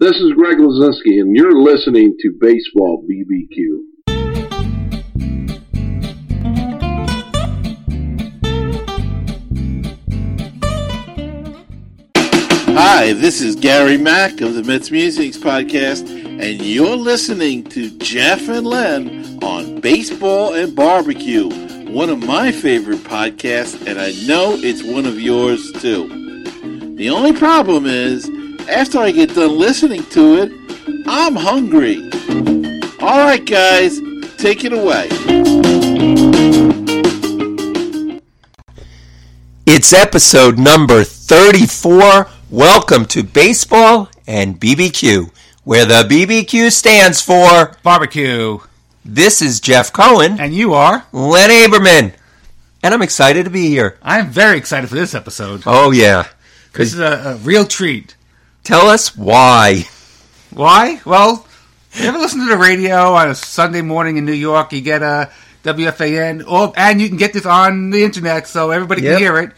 This is Greg Lazinski, and you're listening to Baseball BBQ. Hi, this is Gary Mack of the Mets Musics Podcast, and you're listening to Jeff and Len on Baseball and Barbecue, one of my favorite podcasts, and I know it's one of yours too. The only problem is, after I get done listening to it, I'm hungry. All right, guys, take it away. It's episode number 34. Welcome to Baseball and BBQ, where the BBQ stands for barbecue. This is Jeff Cohen, And you are? Len Aberman, and I'm excited to be here. I'm very excited for this episode. Oh, yeah. This is a, a real treat. Tell us why. Why? Well, you ever listen to the radio on a Sunday morning in New York? You get a WFAN, or, and you can get this on the internet so everybody Yep. can hear it.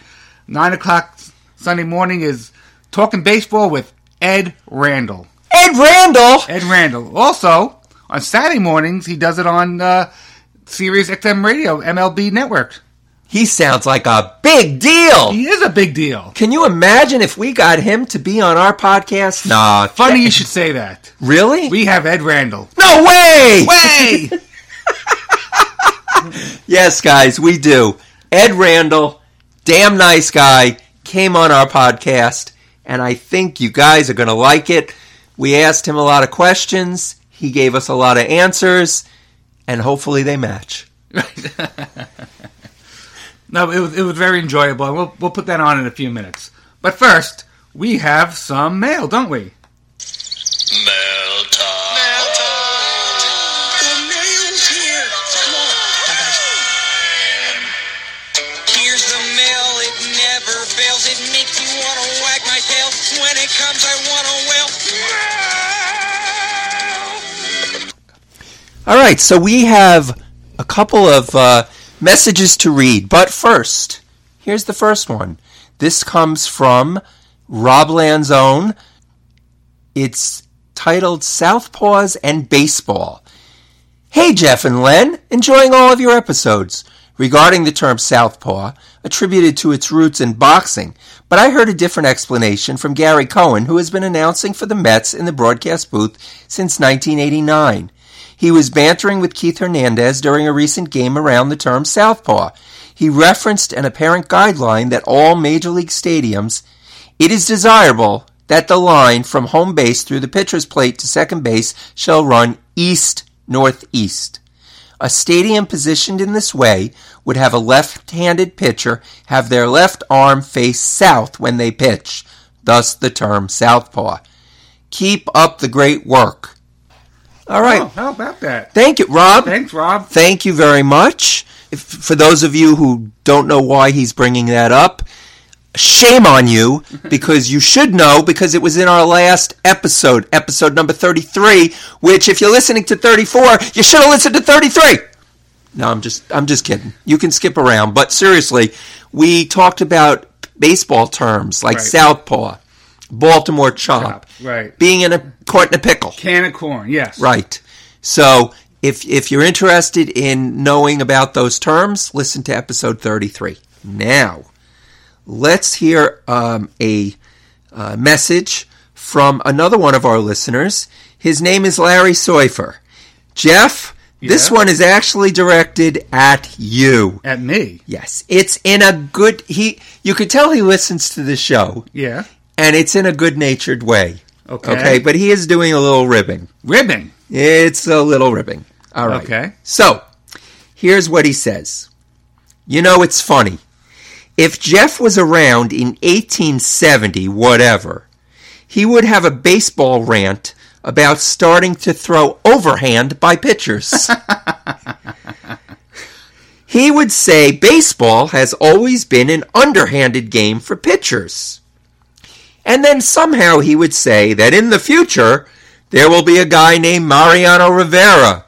Nine o'clock Sunday morning is Talking Baseball with Ed Randall. Ed Randall! Ed Randall. Also, on Saturday mornings, he does it on uh, Sirius XM Radio, MLB Network. He sounds like a big deal. He is a big deal. Can you imagine if we got him to be on our podcast? Nah. Funny you should say that. Really? We have Ed Randall. no way! Way! Yes, guys, we do. Ed Randall, damn nice guy, came on our podcast, and I think you guys are going to like it. We asked him a lot of questions, he gave us a lot of answers, and hopefully they match. no, it was, it was very enjoyable, and we'll, we'll put that on in a few minutes. But first, we have some mail, don't we? Mail time. Mail time. The mail's here. Come on. Here's the mail. It never fails. It makes me want to wag my tail. When it comes, I want to wail. Mail. All right, so we have a couple of uh, messages to read, but first, here's the first one. This comes from Rob Lanzone. It's titled Southpaws and Baseball. Hey, Jeff and Len, enjoying all of your episodes. Regarding the term southpaw, attributed to its roots in boxing, but I heard a different explanation from Gary Cohen, who has been announcing for the Mets in the broadcast booth since 1989. He was bantering with Keith Hernandez during a recent game around the term southpaw. He referenced an apparent guideline that all major league stadiums it is desirable that the line from home base through the pitcher's plate to second base shall run east northeast. A stadium positioned in this way would have a left-handed pitcher have their left arm face south when they pitch, thus the term southpaw. Keep up the great work. All right. Oh, how about that? Thank you, Rob. Thanks, Rob. Thank you very much. If, for those of you who don't know why he's bringing that up, shame on you because you should know because it was in our last episode, episode number 33, which if you're listening to 34, you should have listened to 33. No, I'm just I'm just kidding. You can skip around, but seriously, we talked about baseball terms like Right. southpaw, Baltimore chop, Chop, right. being in a caught in a pickle. Can of corn, yes. Right. So if if you're interested in knowing about those terms, listen to episode 33. Now, let's hear um, a uh, message from another one of our listeners. His name is Larry Seufer. Jeff, this one is actually directed at you. At me. Yes, it's in a good he. You could tell he listens to the show, Yeah. And it's in a good-natured way. Okay. Okay, but he is doing a little ribbing. Ribbing. It's a little ribbing. All right. Okay. So, here's what he says. You know, it's funny. If Jeff was around in 1870, whatever, he would have a baseball rant about starting to throw overhand by pitchers. he would say baseball has always been an underhanded game for pitchers. And then somehow he would say that in the future, there will be a guy named Mariano Rivera.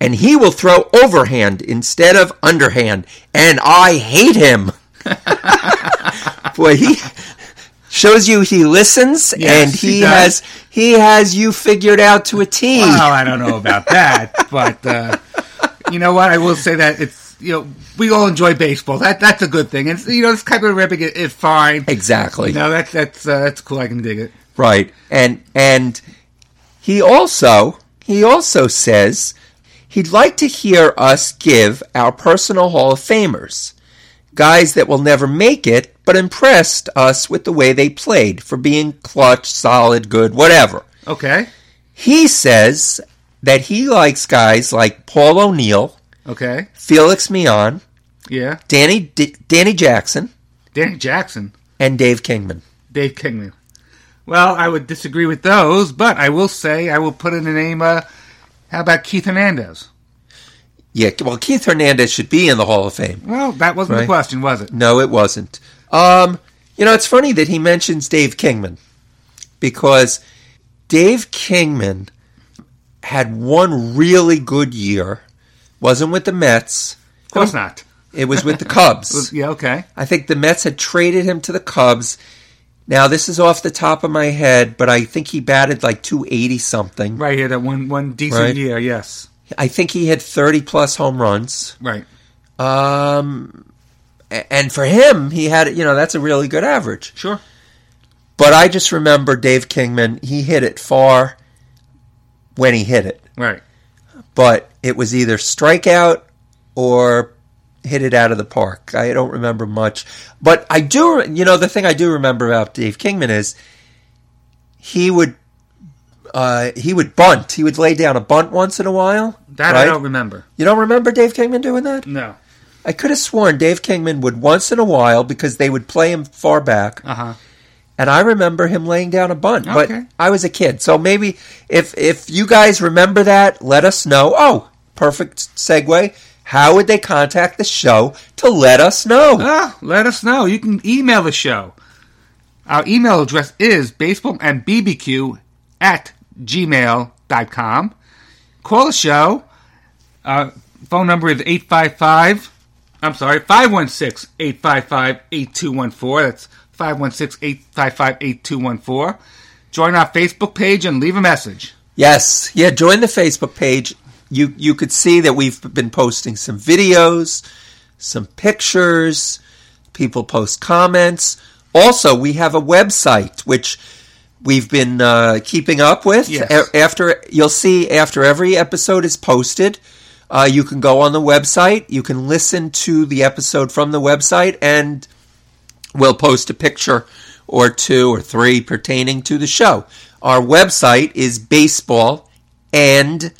And he will throw overhand instead of underhand. And I hate him. Boy, he Shows you he listens Yes, and he he, has he has you figured out to a T. Well, I don't know about that, but uh, you know what? I will say that it's you know we all enjoy baseball. That that's a good thing. And you know this type of ribbing is, is fine. Exactly. No, that's that's uh, that's cool. I can dig it. Right. And and he also he also says he'd like to hear us give our personal Hall of Famers. Guys that will never make it, but impressed us with the way they played for being clutch, solid, good, whatever. Okay. He says that he likes guys like Paul O'Neill, Okay. Felix Millan, Yeah. Danny D- Danny Jackson, Danny Jackson, and Dave Kingman. Dave Kingman. Well, I would disagree with those, but I will say I will put in the name. Uh, how about Keith Hernandez? Yeah, well, Keith Hernandez should be in the Hall of Fame. Well, that wasn't Right. the question, was it? No, it wasn't. Um, you know, it's funny that he mentions Dave Kingman because Dave Kingman had one really good year. Wasn't with the Mets. Of course not. It was with the Cubs. Yeah. Okay. I think the Mets had traded him to the Cubs. Now, this is off the top of my head, but I think he batted like 280 something. Right here, that one one decent Right. year. Yes. I think he had 30 plus home runs. Right. Um, and for him, he had, you know, that's a really good average. Sure. But I just remember Dave Kingman, he hit it far when he hit it. Right. But it was either strikeout or hit it out of the park. I don't remember much. But I do, you know, the thing I do remember about Dave Kingman is he would. Uh, he would bunt. He would lay down a bunt once in a while. That I don't remember. You don't remember Dave Kingman doing that? No. I could have sworn Dave Kingman would once in a while because they would play him far back. Uh huh. And I remember him laying down a bunt. But I was a kid, so maybe if if you guys remember that, let us know. Oh, perfect segue. How would they contact the show to let us know? Ah, let us know. You can email the show. Our email address is baseballandbbq at gmail.com. Call the show. Our phone number is 855, I'm sorry, 516 855 8214. That's 516 855 8214. Join our Facebook page and leave a message. Yes, yeah. Join the Facebook page. You you could see that we've been posting some videos, some pictures. People post comments. Also, we have a website which we've been uh, keeping up with. Yes. A- after you'll see after every episode is posted, uh, you can go on the website. You can listen to the episode from the website, and we'll post a picture or two or three pertaining to the show. Our website is baseball and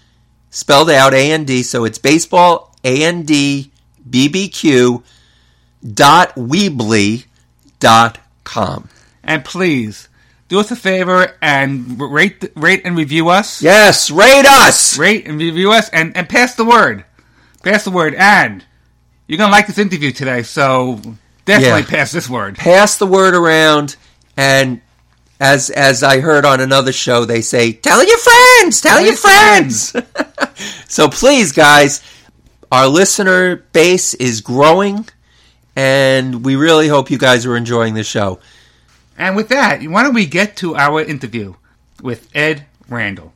spelled out A A N D, so it's baseball A N D B B Q dot weebly dot com. And please, do us a favor and rate, rate and review us. Yes, rate us. rate and review us and, and pass the word. Pass the word. And you're going to like this interview today, so definitely Yeah. pass this word. Pass the word around, and as as I heard on another show, they say, "Tell your friends, tell, your your friends." so please, guys, our listener base is growing, and we really hope you guys are enjoying the show. And with that, why don't we get to our interview with Ed Randall?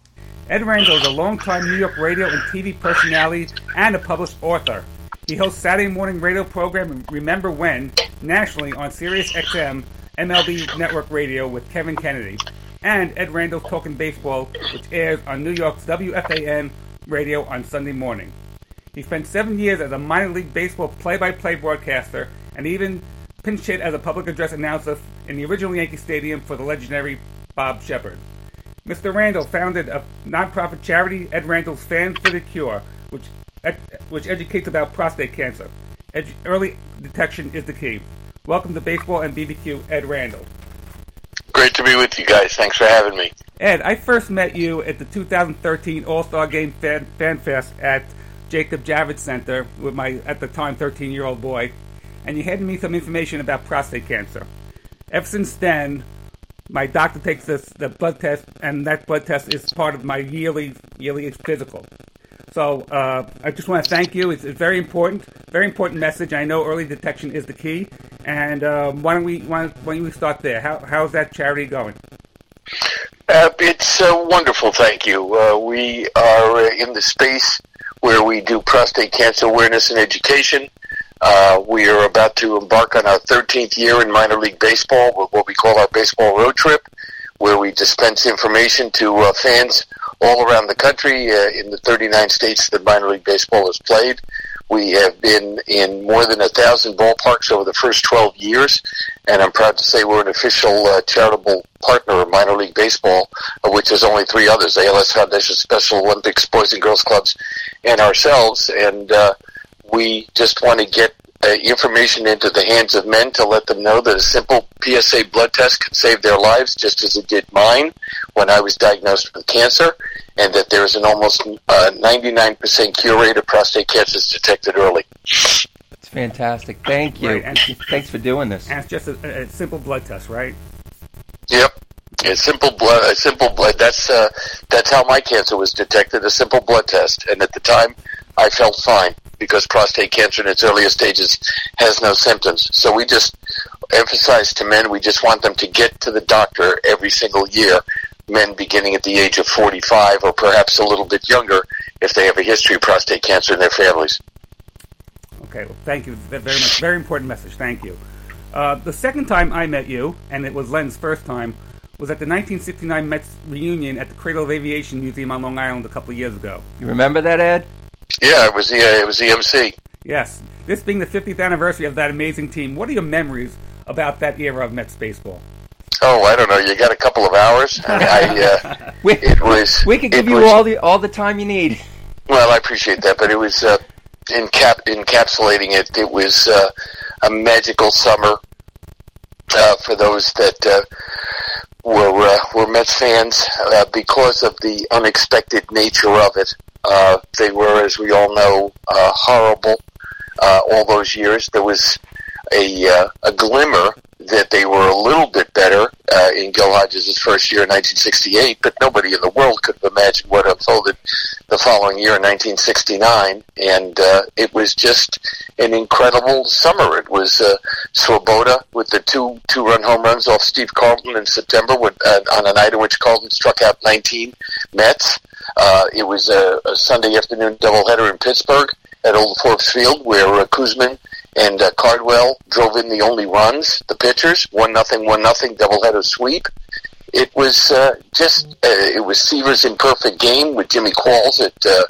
Ed Randall is a longtime New York radio and TV personality and a published author. He hosts Saturday morning radio program Remember When nationally on Sirius XM MLB Network Radio with Kevin Kennedy, and Ed Randall's Talking Baseball, which airs on New York's WFAN radio on Sunday morning. He spent seven years as a minor league baseball play-by-play broadcaster and even pinch hit as a public address announcer in the original Yankee Stadium for the legendary Bob Sheppard. Mr. Randall founded a nonprofit charity, Ed Randall's Fans for the Cure, which ed- which educates about prostate cancer. Edu- early detection is the key. Welcome to Baseball and BBQ, Ed Randall. Great to be with you guys. Thanks for having me. Ed, I first met you at the 2013 All-Star Game Fan, Fan Fest at Jacob Javits Center with my, at the time, 13-year-old boy, and you handed me some information about prostate cancer. Ever since then, my doctor takes this the blood test, and that blood test is part of my yearly yearly physical. So uh, I just want to thank you. It's a very important, very important message. I know early detection is the key, And um, why don't we why, why don't we start there? How how's that charity going? Uh, it's uh, wonderful, thank you. Uh, we are uh, in the space where we do prostate cancer awareness and education. Uh, we are about to embark on our 13th year in minor league baseball what we call our baseball road trip, where we dispense information to uh, fans all around the country uh, in the 39 states that minor league baseball is played. We have been in more than a thousand ballparks over the first 12 years, and I'm proud to say we're an official uh, charitable partner of minor league baseball, of which there's only three others: ALS Foundation, Special Olympics, Boys and Girls Clubs, and ourselves. And uh, we just want to get uh, information into the hands of men to let them know that a simple PSA blood test can save their lives, just as it did mine when I was diagnosed with cancer, and that there is an almost uh, 99% cure rate of prostate cancer is detected early. It's fantastic. Thank you. Right, and- Thanks for doing this. And it's just a, a simple blood test, right? Yep. A simple blood, a simple blood. That's uh, that's how my cancer was detected. A simple blood test, and at the time, I felt fine because prostate cancer in its earliest stages has no symptoms. So we just emphasize to men we just want them to get to the doctor every single year. Men beginning at the age of 45 or perhaps a little bit younger if they have a history of prostate cancer in their families. Okay, well, thank you very much. Very important message. Thank you. Uh, the second time I met you, and it was Len's first time, was at the 1969 Mets reunion at the Cradle of Aviation Museum on Long Island a couple of years ago. You remember that, Ed? Yeah, it was the uh, it was the MC. Yes, this being the 50th anniversary of that amazing team, what are your memories about that era of Mets baseball? Oh, I don't know. You got a couple of hours. I, I uh, We, it was. we could give you was- all the all the time you need. Well, I appreciate that, but it was uh, encap- encapsulating it. It was uh, a magical summer uh, for those that uh, were uh, were Mets fans uh, because of the unexpected nature of it. Uh, they were, as we all know, uh, horrible. Uh, all those years, there was a uh, a glimmer that they were a little bit better uh, in Gil Hodges' first year in 1968, but nobody in the world could have imagined what unfolded the following year in 1969, and uh, it was just an incredible summer. It was uh, Swoboda with the two two run home runs off Steve Carlton in September with, on a night in which Carlton struck out 19 Mets. Uh, it was a, a Sunday afternoon doubleheader in Pittsburgh at Old Forbes Field where uh, Koosman and uh, Cardwell drove in the only runs. The pitchers one nothing, one nothing doubleheader sweep. It was uh, just uh, it was Seaver's imperfect game with Jimmy Qualls at uh,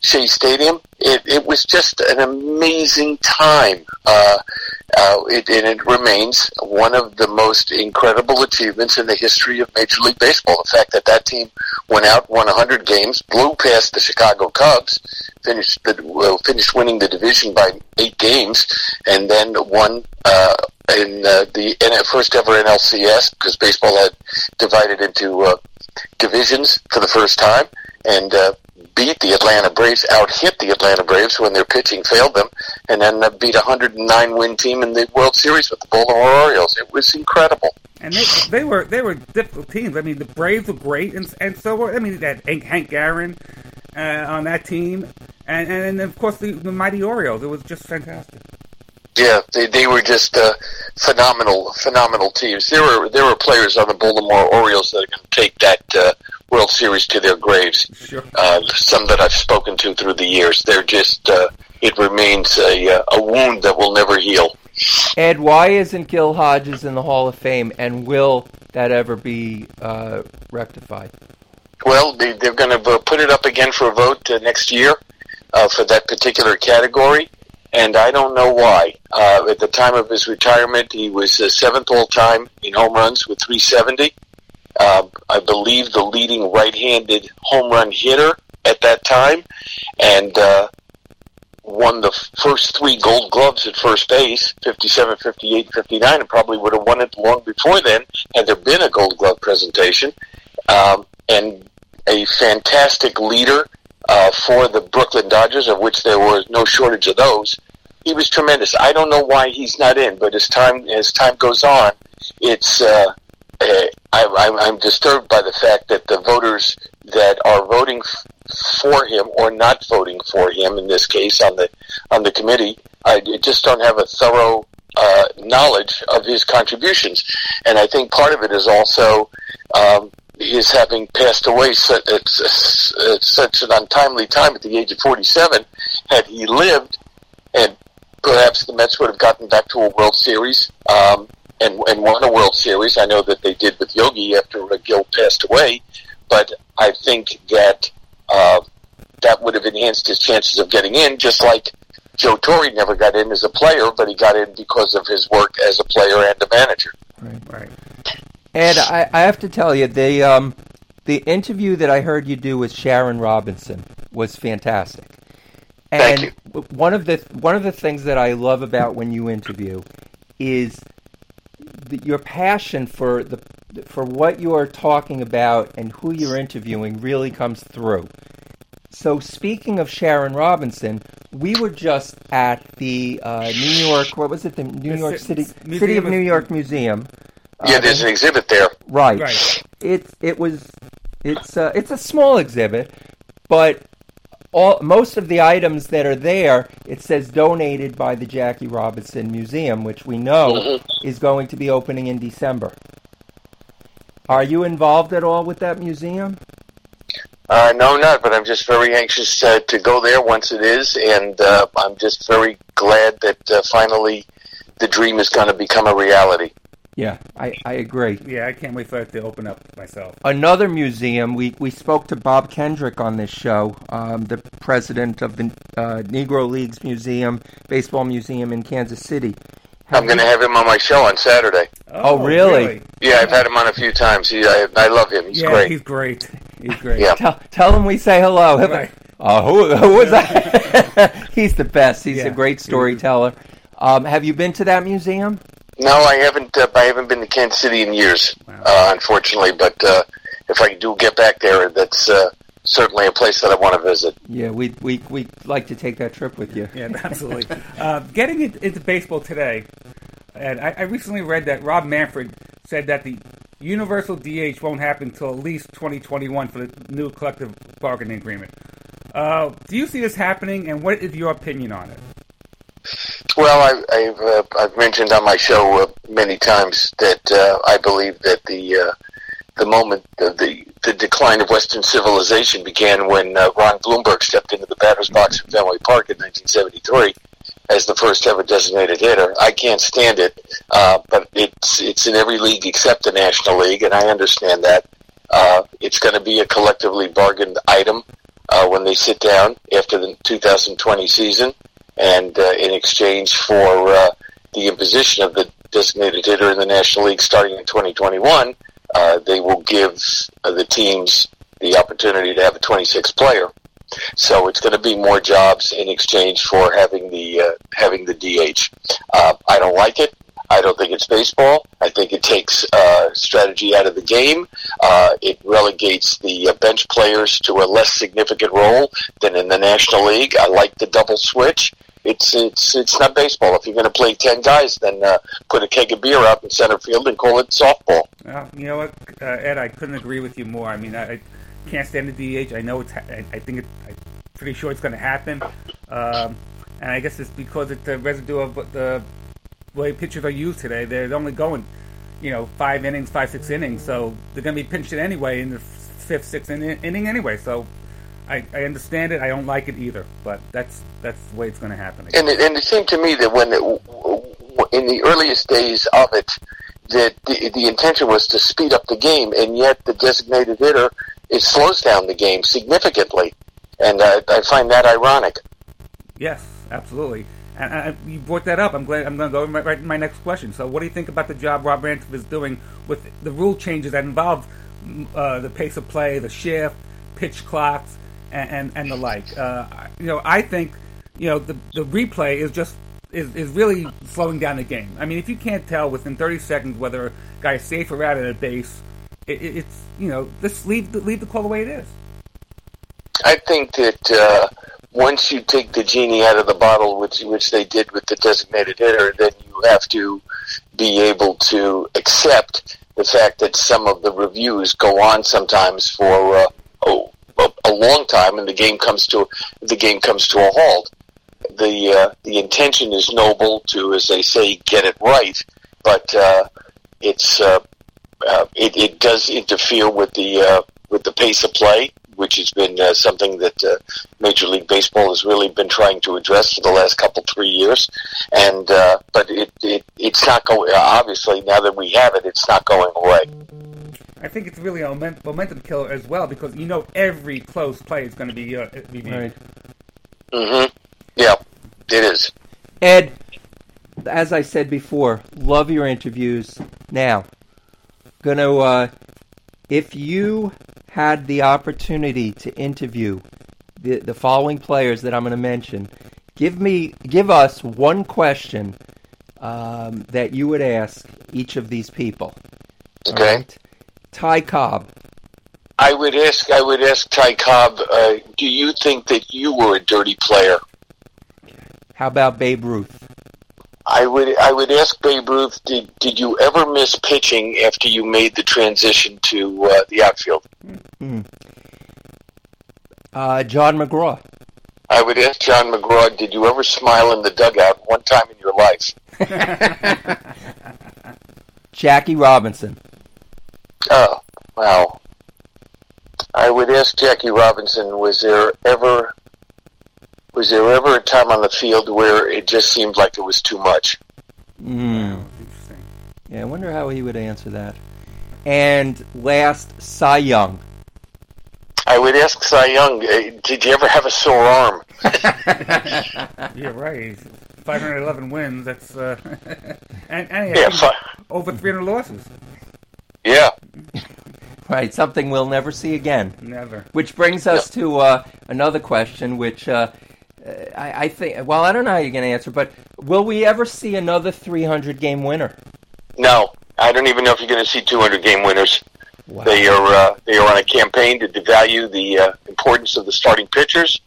Shea Stadium. It, it was just an amazing time. Uh, uh, it, and it remains one of the most incredible achievements in the history of Major League Baseball. The fact that that team went out, won 100 games, blew past the Chicago Cubs, finished the, well, finished winning the division by eight games, and then won uh, in uh, the first ever NLCS because baseball had divided into uh, divisions for the first time, and uh, beat the Atlanta Braves, out hit the Atlanta Braves when their pitching failed them, and then uh, beat a 109 win team in the World Series with the Baltimore Orioles. It was incredible. And they, they were they were difficult teams. I mean, the Braves were great, and and so were I mean, had Hank, Hank Aaron uh, on that team, and and of course the, the mighty Orioles. It was just fantastic. Yeah, they, they were just uh, phenomenal, phenomenal teams. There were there were players on the Baltimore Orioles that are going to take that uh, World Series to their graves. Sure. Uh, some that I've spoken to through the years. They're just uh, it remains a uh, a wound that will never heal. Ed, why isn't Gil Hodges in the Hall of Fame, and will that ever be uh, rectified? Well, they, they're going to put it up again for a vote uh, next year uh, for that particular category, and I don't know why. Uh, at the time of his retirement, he was uh, seventh all time in home runs with 370. Uh, I believe the leading right-handed home run hitter at that time, and uh, won the first three Gold Gloves at first base, 57, 58, 59, and probably would have won it long before then had there been a Gold Glove presentation. Um, and a fantastic leader uh, for the Brooklyn Dodgers, of which there was no shortage of those. He was tremendous. I don't know why he's not in, but as time as time goes on, it's uh, uh, I, I'm, I'm disturbed by the fact that the voters that are voting for him or not voting for him in this case on the on the committee, I just don't have a thorough uh, knowledge of his contributions. And I think part of it is also um, his having passed away at, at such an untimely time at the age of 47. Had he lived, and perhaps the Mets would have gotten back to a World Series um, and, and won a World Series. I know that they did with Yogi after Gil passed away, but I think that uh, that would have enhanced his chances of getting in, just like Joe Torre never got in as a player, but he got in because of his work as a player and a manager. Right. Right. And I, I have to tell you, the um, the interview that I heard you do with Sharon Robinson was fantastic. And Thank you. one of the one of the things that I love about when you interview is the, your passion for the for what you are talking about and who you're interviewing really comes through. So speaking of Sharon Robinson, we were just at the uh, New York. What was it? The New The York Ci- City Museum City of of- New York Museum. Yeah, Uh, there's an exhibit there. Right. Right. It it was it's uh, it's a small exhibit, but all most of the items that are there it says donated by the Jackie Robinson Museum, which we know is going to be opening in December. Are you involved at all with that museum? Uh, no, not, but I'm just very anxious uh, to go there once it is, and uh, I'm just very glad that uh, finally the dream is going to become a reality. Yeah, I, I agree. Yeah, I can't wait for it to open up myself. Another museum, we, we spoke to Bob Kendrick on this show, um, the president of the uh, Negro Leagues Museum, Baseball Museum in Kansas City. I'm going to have him on my show on Saturday. Oh, really? Yeah, I've had him on a few times. He, I, I love him. He's yeah, great. he's great. He's great. Yeah. Tell, tell him we say hello. Right. Uh, who, who was that? He's the best. He's Yeah. a great storyteller. Um, have you been to that museum? No, I haven't. Uh, I haven't been to Kansas City in years, uh, unfortunately. But uh, if I do get back there, that's uh, certainly a place that I want to visit. Yeah, we we we like to take that trip with you. Yeah, absolutely. uh, getting into baseball today, and I, I recently read that Rob Manfred said that the universal DH won't happen until at least 2021 for the new collective bargaining agreement. Uh, do you see this happening, and what is your opinion on it? Well, I've I've, uh, I've mentioned on my show uh, many times that uh, I believe that the uh, the moment the the decline of Western civilization began when uh, Ron Blomberg stepped into the batter's box in Fenway Park in 1973 as the first ever designated hitter. I can't stand it, uh, but it's it's in every league except the National League, and I understand that. It's going to be a collectively bargained item when they sit down after the 2020 season and uh, in exchange for uh, the imposition of the designated hitter in the National League starting in 2021, uh, they will give uh, the teams the opportunity to have a 26th player. So it's going to be more jobs in exchange for having the uh, having the DH. Uh, I don't like it. I don't think it's baseball. I think it takes uh, strategy out of the game. Uh, it relegates the uh, bench players to a less significant role than in the National League. I like the double switch. It's it's it's not baseball. If you're going to play ten guys, then uh, put a keg of beer out in center field and call it softball. Well, you know what, uh, Ed? I couldn't agree with you more. I mean, I, I can't stand the DH. I know it's. I, I think it. I'm pretty sure it's going to happen. Um, and I guess it's because it's the residue of the way pitchers are used today. They're only going, you know, five innings, five six innings. So they're going to be pinched in anyway in the fifth, sixth in- inning anyway. So I, I understand it. I don't like it either. But that's that's the way it's going to happen. And it, and it seemed to me that when it, in the earliest days of it, that the, the intention was to speed up the game, and yet the designated hitter it slows down the game significantly, and I, I find that ironic. Yes, absolutely. And uh, you brought that up. I'm glad. I'm going to go right, right to my next question. So, what do you think about the job Rob Ransom is doing with the rule changes that involve uh, the pace of play, the shift, pitch clocks, and and, the like? Uh, you know, I think you know the the replay is just is, is really slowing down the game. I mean, if you can't tell within 30 seconds whether a guy is safe or out of the base, it, it, it's you know just leave the, leave the call the way it is. I think that uh, once you take the genie out of the bottle, which which they did with the designated hitter, then you have to be able to accept the fact that some of the reviews go on sometimes for uh, oh, a, long time, and the game comes to the game comes to a halt. the uh, the intention is noble to, as they say, get it right, but uh, it's uh, uh, it, it does interfere with the uh, with the pace of play, which has been uh, something that Major League Baseball has really been trying to address for the last couple three years. And but it, it it's not going. Obviously, now that we have it, it's not going away. I think it's really a moment- momentum killer as well because you know every close play is going to be uh, reviewed. hmm Yeah, it is. Ed, as I said before, love your interviews. Now, gonna uh, if you had the opportunity to interview the the following players that I'm going to mention, give me give us one question um, that you would ask each of these people. All Okay. right? Ty Cobb. I would ask. I would ask Ty Cobb. Uh, do you think that you were a dirty player? How about Babe Ruth? I would. I would ask Babe Ruth. Did Did you ever miss pitching after you made the transition to uh, the outfield? Uh, John McGraw. I would ask John McGraw. Did you ever smile in the dugout one time in your life? Jackie Robinson. Oh, wow. I would ask Jackie Robinson, was there ever was there ever a time on the field where it just seemed like it was too much? Mm. Interesting. Yeah, I wonder how he would answer that. And last, Cy Young. I would ask Cy Young, uh, did you ever have a sore arm? You're right. 511 wins. That's uh, and, and Yeah, fi- over 300 losses. yeah. Right, something we'll never see again. Never. Which brings us to uh, another question, which uh, uh, I, I think, well, I don't know how you're going to answer, but will we ever see another 300 game winner? No, I don't even know if you're going to see 200 game winners. Wow. They are uh, they are on a campaign to devalue the uh, importance of the starting pitchers,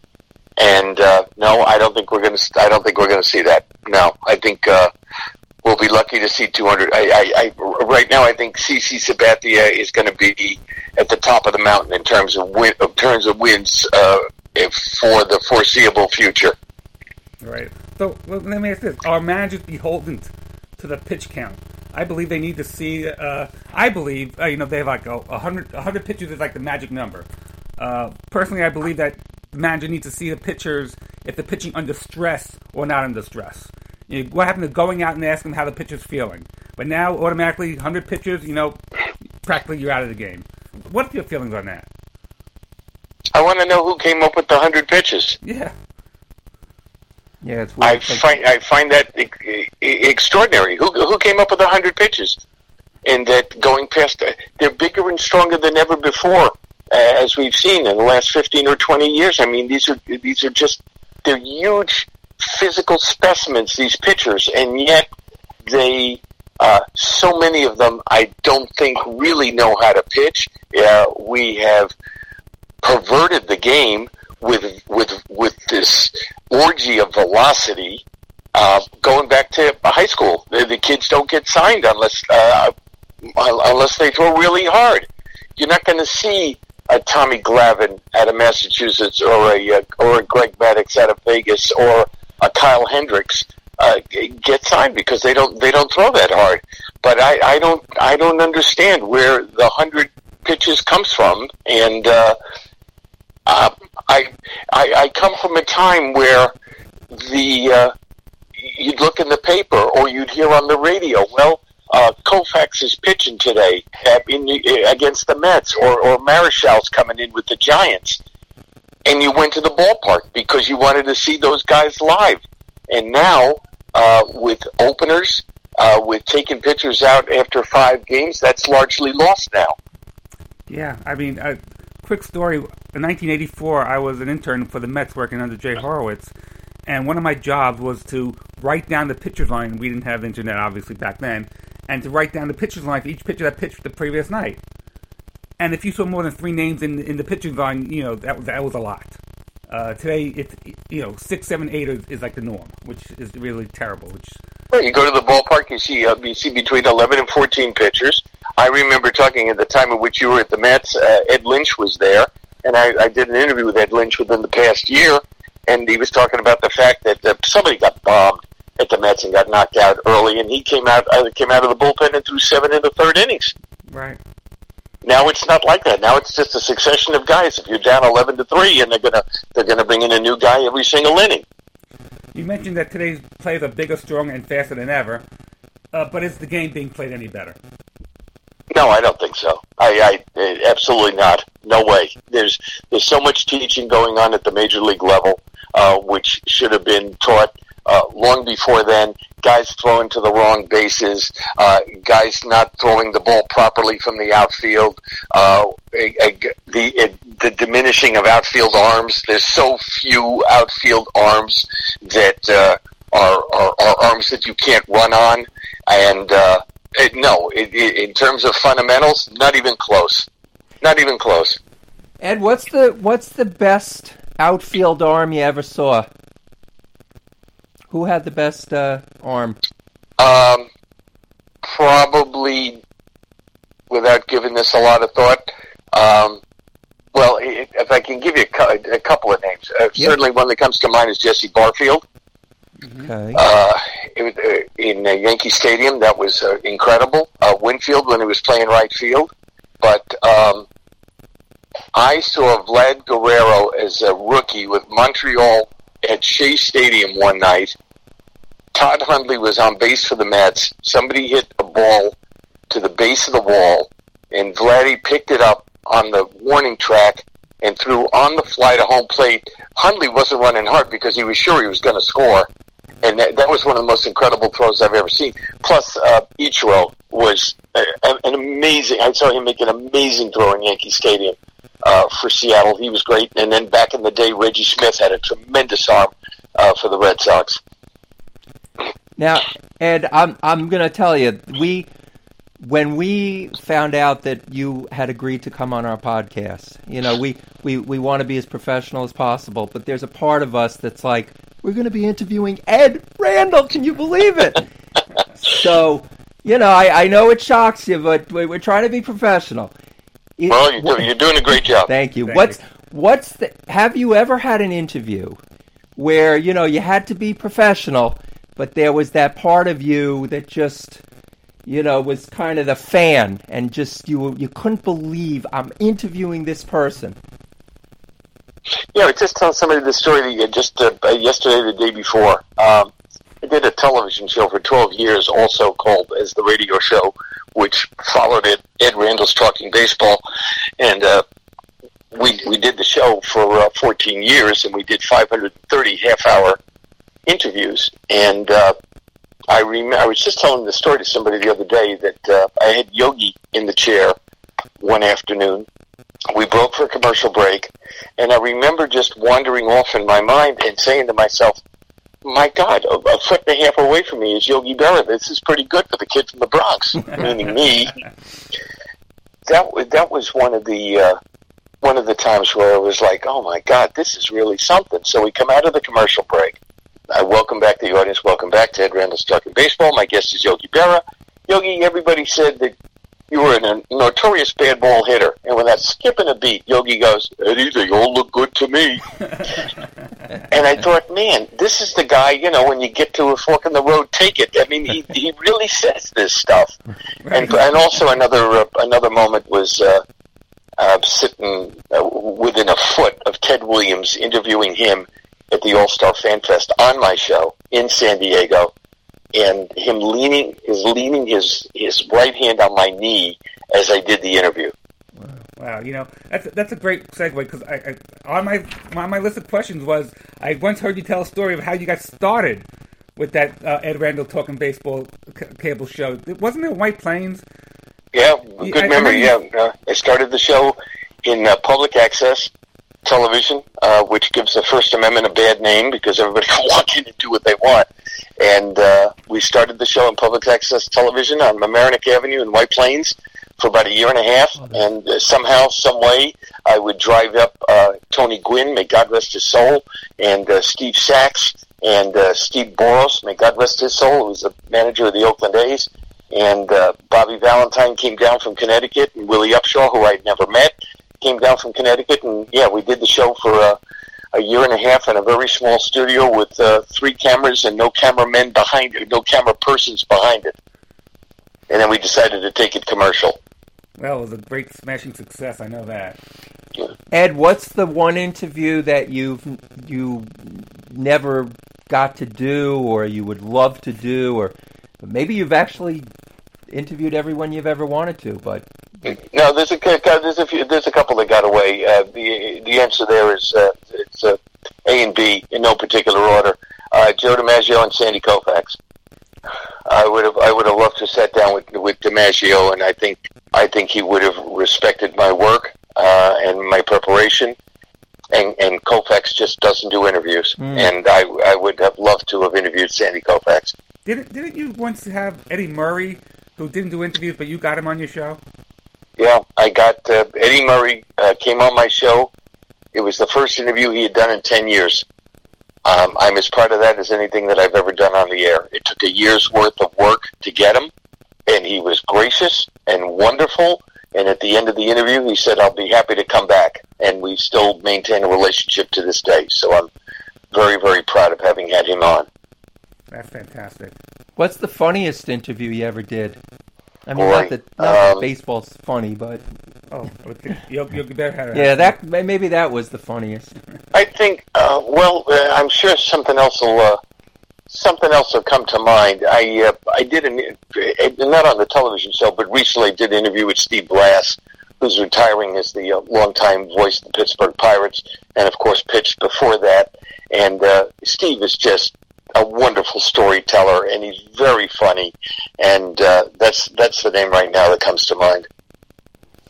and uh, no, I don't think we're going to. I don't think we're going to see that. No, I think uh, we'll be lucky to see 200. I, I, I right now I think CC Sabathia is going to be at the top of the mountain in terms of win, in terms of wins uh, for the foreseeable future. Right. So well, let me ask this: Are managers beholden to the pitch count? I believe they need to see. Uh, I believe uh, you know they have like a, a hundred. Hundred pitches is like the magic number. Uh, personally, I believe that the manager needs to see the pitchers if they're pitching under stress or not under stress. You know, what happened to going out and asking how the pitcher's feeling? But now, automatically, 100 pitchers, you know, practically you're out of the game. What's your feelings on that? I want to know who came up with the 100 pitches. Yeah. Yeah, it's I weird. Like- find I find that extraordinary. Who who came up with a hundred pitches, and that going past they're bigger and stronger than ever before, uh, as we've seen in the last fifteen or twenty years. I mean, these are these are just they're huge physical specimens. These pitchers, and yet they uh, so many of them I don't think really know how to pitch. Uh, we have perverted the game with with with this orgy of velocity. Uh, going back to high school, the, the kids don't get signed unless uh, unless they throw really hard. You're not going to see a Tommy Glavine out of Massachusetts or a uh, or a Greg Maddux out of Vegas or a Kyle Hendricks uh, get signed because they don't they don't throw that hard. But I, I don't I don't understand where the hundred pitches comes from, and uh, uh, I, I I come from a time where the uh, you'd look in the paper or you'd hear on the radio, well, uh, Koufax is pitching today uh, in uh, against the Mets, or or Marichal's coming in with the Giants, and you went to the ballpark because you wanted to see those guys live. And now, uh, with openers, uh, with taking pitchers out after five games, that's largely lost now. Yeah, I mean, a quick story. In 1984, I was an intern for the Mets working under Jay Horowitz, and one of my jobs was to write down the pitcher's line. We didn't have internet, obviously, back then, and to write down the pitcher's line for each pitcher that pitched the previous night. And if you saw more than three names in in the pitching line, you know that that was a lot. Uh, today, it's you know six, seven, eight is, is like the norm, which is really terrible. Which Well, you go to the ballpark, you see uh, you see between eleven and fourteen pitchers. I remember talking at the time in which you were at the Mets. Uh, Ed Lynch was there, and I, I did an interview with Ed Lynch within the past year. and he was talking about the fact that uh, somebody got bombed at the Mets and got knocked out early, and he came out uh, came out of the bullpen and threw seven in the third innings. Right. Now it's not like that. Now it's just a succession of guys. If you're down eleven to three, and they're gonna they're gonna bring in a new guy every single inning. You mentioned that today's players are bigger, stronger, and faster than ever. Uh, but is the game being played any better? No, I don't think so. I, I eh, absolutely not. No way. There's there's so much teaching going on at the major league level, uh, which should have been taught uh, long before then. Guys throwing to the wrong bases, uh, guys not throwing the ball properly from the outfield, uh, a, a, the a, the diminishing of outfield arms. There's so few outfield arms that uh, are, are are arms that you can't run on, and uh, it, no, it, it, in terms of fundamentals, not even close. Not even close. Ed, what's the what's the best outfield arm you ever saw? Who had the best uh, arm? Um, probably, without giving this a lot of thought, um, well, if I can give you a, couple of names, uh, certainly one that comes to mind is Jesse Barfield. Okay. Uh, it was, uh, in uh, Yankee Stadium, that was uh, incredible. Uh, Winfield when he was playing right field, but um, I saw Vlad Guerrero as a rookie with Montreal at Shea Stadium one night. Todd Hundley was on base for the Mets. Somebody hit a ball to the base of the wall, and Vladdy picked it up on the warning track and threw on the fly to home plate. Hundley wasn't running hard because he was sure he was going to score, and that, that was one of the most incredible throws I've ever seen. Plus, uh, Ichiro was uh, an amazing. I saw him make an amazing throw in Yankee Stadium uh, for Seattle. He was great. And then back in the day, Reggie Smith had a tremendous arm uh, for the Red Sox. Now, Ed, I'm I'm gonna tell you, we when we found out that you had agreed to come on our podcast, you know, we we, we want to be as professional as possible, but there's a part of us that's like, we're gonna be interviewing Ed Randall. Can you believe it? so, you know, I, I know it shocks you, but we- we're trying to be professional. It- Well, you're, do- you're doing a great job. Thank you. Thank what's what's the have you ever had an interview where, you know, you had to be professional, but there was that part of you that just you know, was kind of the fan and just you you couldn't believe I'm interviewing this person. Yeah, I was just telling somebody the story that you just uh, yesterday, the day before. Um, I did a television show for 12 years, also called as the radio show, which followed it. Ed Randall's Talking Baseball, and uh, we we did the show for uh, 14 years, and we did 530 half-hour interviews. And uh, I rem- I was just telling the story to somebody the other day that uh, I had Yogi in the chair one afternoon. We broke for a commercial break, and I remember just wandering off in my mind and saying to myself, "My God, a, a foot and a half away from me is Yogi Berra. This is pretty good for the kid from the Bronx, meaning me." That that was one of the uh, one of the times where I was like, "Oh my God, this is really something." So we come out of the commercial break. I welcome back the audience. Welcome back to Ed Randall's Talking Baseball. My guest is Yogi Berra. Yogi, everybody said that you were a notorious bad ball hitter. And when that's skipping a beat, Yogi goes, Eddie, they all look good to me. and I thought, man, this is the guy, you know, when you get to a fork in the road, take it. I mean, he, he really says this stuff. And, and also another, uh, another moment was, uh, uh, sitting uh, within a foot of Ted Williams, interviewing him at the All Star Fan Fest on my show in San Diego, and him leaning is leaning his his right hand on my knee as I did the interview. Wow, you know that's that's a great segue because I, I on my on my list of questions was I once heard you tell a story of how you got started with that uh, Ed Randall talking baseball c- cable show. Wasn't it White Plains? Yeah, good I- I memory. Yeah, uh, I started the show in uh, public access television, uh, which gives the First Amendment a bad name because everybody can walk in and do what they want. And uh, we started the show in public access television on Mamaroneck Avenue in White Plains for about a year and a half. And uh, somehow, some way, I would drive up uh, Tony Gwynn, may God rest his soul, and uh, Steve Sax and uh, Steve Boros, may God rest his soul, who was the manager of the Oakland A's. And uh, Bobby Valentine came down from Connecticut, and Willie Upshaw, who I'd never met, came down from Connecticut, and yeah, we did the show for uh, a year and a half in a very small studio with uh, three cameras and no cameramen behind it, no camera persons behind it. And then we decided to take it commercial. Well, it was a great smashing success. I know that. Ed, what's the one interview that you've you never got to do, or you would love to do, or maybe you've actually interviewed everyone you've ever wanted to, but No, there's a there's a few, there's a couple that got away. Uh, the the answer there is uh, it's uh, A and B in no particular order. Uh, Joe DiMaggio and Sandy Koufax. I would have I would have loved to sat down with with DiMaggio, and I think I think he would have respected my work uh, and my preparation. And and Koufax just doesn't do interviews, and I I would have loved to have interviewed Sandy Koufax. Didn't didn't you once have Eddie Murray, who didn't do interviews, but you got him on your show? Yeah, I got uh, Eddie Murray uh, came on my show. It was the first interview he had done in ten years. Um, I'm as proud of that as anything that I've ever done on the air. It took a year's worth of work to get him, and he was gracious and wonderful. And at the end of the interview, he said, "I'll be happy to come back." And we still maintain a relationship to this day. So I'm very, very proud of having had him on. That's fantastic. what's the funniest interview you ever did? I mean, not that, not that um, baseball's funny, but Oh, okay. You'll, you'll better have yeah, that maybe that was the funniest. I think. Uh, well, uh, I'm sure something else will. Uh, something else will come to mind. I uh, I did an uh, not on the television show, but recently did an interview with Steve Blass, who's retiring as the uh, longtime voice of the Pittsburgh Pirates, and of course pitched before that. And uh, Steve is just a wonderful storyteller, and he's very funny. And uh, that's that's the name right now that comes to mind.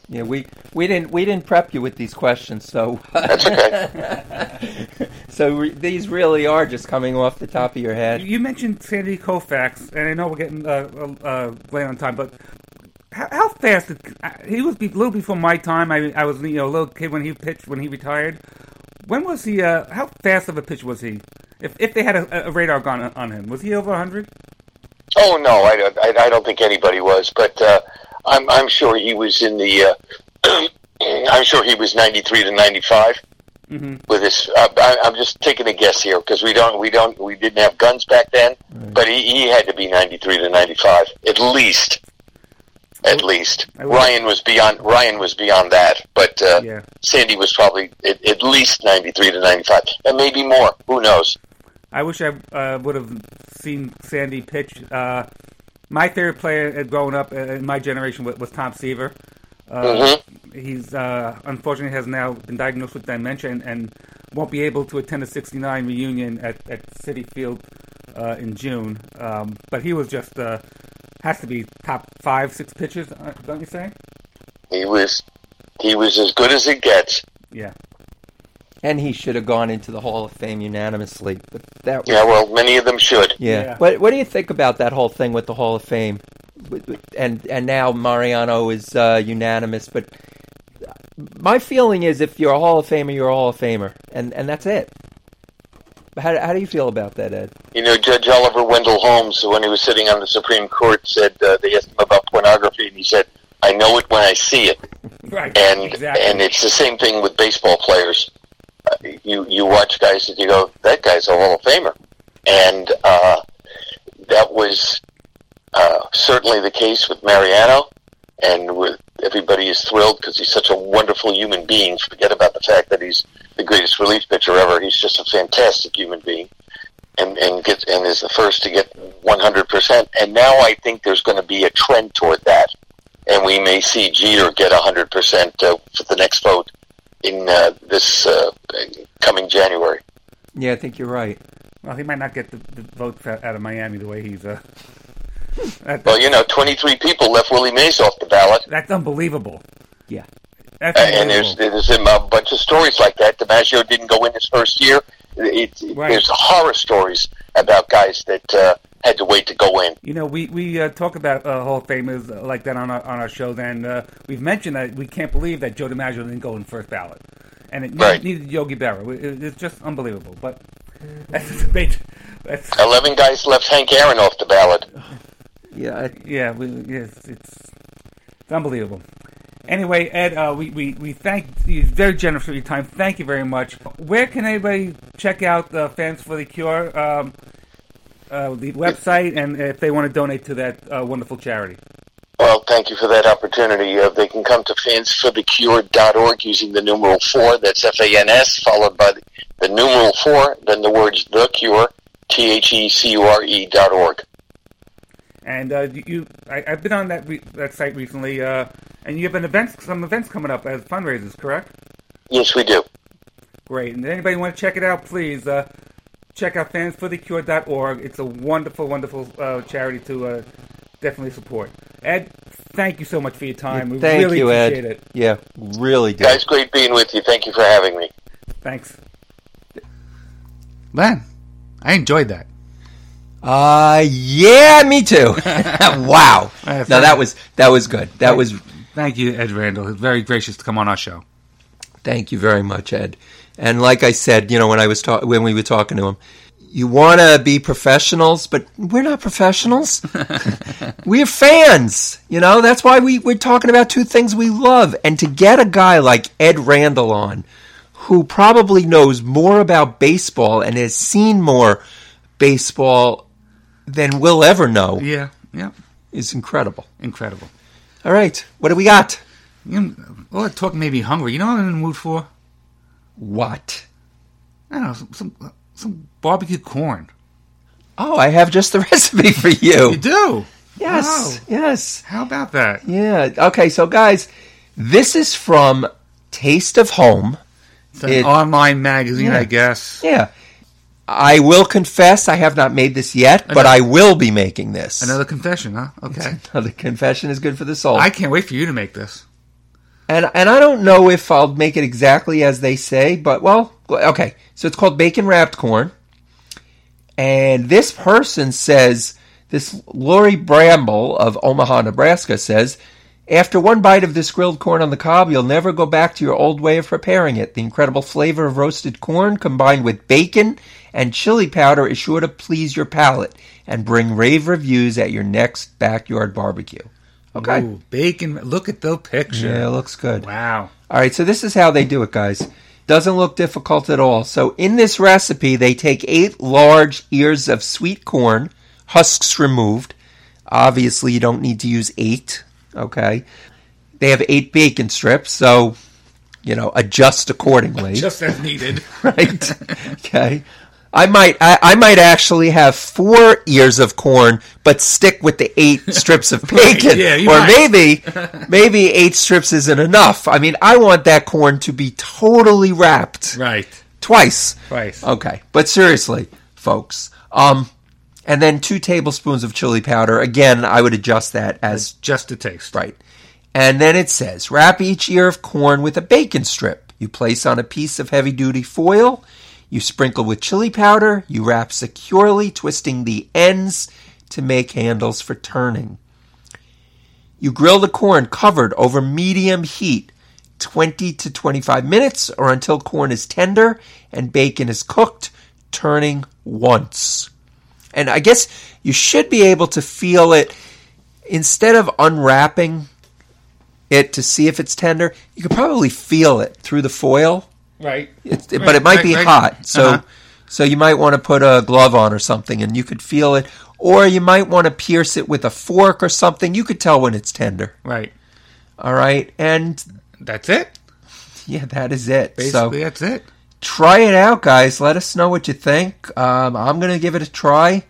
Yeah, we we didn't we didn't prep you with these questions, so That's okay. so re- these really are just coming off the top of your head. You mentioned Sandy Koufax, and I know we're getting uh, uh, uh, late on time, but how, how fast? Did, uh, he was a little before my time. I, I was you know a little kid when he pitched when he retired. When was he? Uh, how fast of a pitch was he? If if they had a, a radar gun on him, was he over hundred? Oh no, I don't. I, I don't think anybody was, but uh, I'm I'm sure he was in the. Uh, I'm sure he was 93 to 95 Mm-hmm. with his. Uh, I, I'm just taking a guess here because we don't we don't we didn't have guns back then, but he, he had to be 93 to 95 at least. At least Ryan was beyond Ryan was beyond that, but uh, Yeah. Sandy was probably at, at least 93 to 95, and maybe more. Who knows? I wish I uh, would have seen Sandy pitch. Uh, my favorite player growing up uh, in my generation was, was Tom Seaver. Uh, He's uh, unfortunately has now been diagnosed with dementia and, and won't be able to attend the '69 reunion at, at Citi Field uh, in June. Um, but he was just uh, has to be top five, six pitchers, uh, don't you say? He was he was as good as it gets. Yeah. And he should have gone into the Hall of Fame unanimously, but that was Yeah, well, many of them should. Yeah. Yeah. What What do you think about that whole thing with the Hall of Fame? With- with- And and now Mariano is uh, unanimous, but my feeling is if you're a Hall of Famer, you're a Hall of Famer, and and that's it. How how do you feel about that, Ed? You know, Judge Oliver Wendell Holmes, when he was sitting on the Supreme Court, said uh, they asked him about pornography, and he said, "I know it when I see it." Right. And exactly. and it's the same thing with baseball players. Uh, you you watch guys and you go, "That guy's a Hall of Famer," and uh, that was uh, certainly the case with Mariano, and with everybody is thrilled because he's such a wonderful human being. Forget about the fact that he's the greatest relief pitcher ever. He's just a fantastic human being, and and gets and is the first to get 100 percent. And now I think there's going to be a trend toward that, and we may see Jeter get 100 percent uh, for the next vote in uh, this uh, coming January. Yeah, I think you're right. well, he might not get the, the vote out out of Miami the way he's. Uh, Well, you know, 23 people left Willie Mays off the ballot. that's unbelievable. Yeah. That's and there's there's a bunch of stories like that. DiMaggio didn't go in his first year. It, it- Right. There's horror stories about guys that uh, had to wait to go in. You know, we we uh, talk about uh, Hall of Famers uh, like that on our on our show. Then uh, we've mentioned that we can't believe that Joe DiMaggio didn't go in first ballot, and it Right. needed, needed Yogi Berra. It- It's just unbelievable. But that's a debate. That's 11 guys left Hank Aaron off the ballot. Yeah. I, yeah, we, yes, it's it's unbelievable. Anyway, Ed, uh, we, we, we thank you very generous for your time. Thank you very much. Where can anybody check out the Fans for the Cure, um, uh, the website, and if they want to donate to that uh, wonderful charity? Well, thank you for that opportunity. Uh, they can come to fansforthecure.org using the numeral 4, that's F-A-N-S, followed by the, the numeral 4, then the words The Cure, T-H-E-C-U-R-E dot org. And uh, you, you I, I've been on that re- that site recently, uh, and you have an events, some events coming up as fundraisers, correct? Yes, we do. Great. And anybody want to check it out, please uh, check out fansforthecure.org. It's a wonderful, wonderful uh, charity to uh, definitely support. Ed, thank you so much for your time. we Thank really you, Ed. appreciate it. Yeah, really good. Guys, great being with you. Thank you for having me. Thanks. Len, I enjoyed that. Uh, yeah, me too. wow. No, that was that was good. That was. Thank you, Ed Randall. Very gracious to come on our show. Thank you very much, Ed. And like I said, you know, when I was talk- when we were talking to him, you want to be professionals, but we're not professionals. we're fans. You know, that's why we we're talking about two things we love. And to get a guy like Ed Randall on, who probably knows more about baseball and has seen more baseball than we'll ever know, Yeah, yeah. It's incredible. Incredible. All right, what do we got? You know, well, talk made me hungry. You know what I'm in the mood for? What? I don't know, some, some, some barbecue corn. Oh, I have just the recipe for you. You do? Yes, Wow. yes. How about that? Yeah. Okay, so guys, this is from Taste of Home. It's an It- online magazine, Yeah. I guess. Yeah. I will confess I have not made this yet, but I will be making this. Another confession, huh? Okay. Another confession is good for the soul. I can't wait for you to make this. and and I don't know if I'll make it exactly as they say, but well, okay. So it's called bacon wrapped corn. And this person says, this Lori Bramble of Omaha, Nebraska says, after one bite of this grilled corn on the cob, you'll never go back to your old way of preparing it. The incredible flavor of roasted corn combined with bacon and chili powder is sure to please your palate and bring rave reviews at your next backyard barbecue. Okay. Ooh, bacon. Look at the picture. Yeah, it looks good. Wow. All right, so this is how they do it, guys. Doesn't look difficult at all. So in this recipe, they take eight large ears of sweet corn, husks removed. Obviously, you don't need to use eight. Okay. They have eight bacon strips, so you know adjust accordingly. Just as needed. right. okay. I might I, I might actually have four ears of corn, but stick with the eight strips of bacon. yeah, you or might. maybe maybe eight strips isn't enough. I mean, I want that corn to be totally wrapped right. twice. Twice. Okay, but seriously, folks. Um, and then two tablespoons of chili powder. Again, I would adjust that as Just a taste. Right. And then it says wrap each ear of corn with a bacon strip. You place on a piece of heavy duty foil. You sprinkle with chili powder. You wrap securely, twisting the ends to make handles for turning. You grill the corn covered over medium heat 20 to 25 minutes or until corn is tender and bacon is cooked, turning once. And I guess you should be able to feel it instead of unwrapping it to see if it's tender, you could probably feel it through the foil. Right. It's, but it might right, be right. hot, so Uh-huh. so you might want to put a glove on or something, and you could feel it. Or you might want to pierce it with a fork or something. You could tell when it's tender. Right. All right, and That's it. yeah, that is it. Basically, so that's it. Try it out, guys. Let us know what you think. Um, I'm gonna give it a try,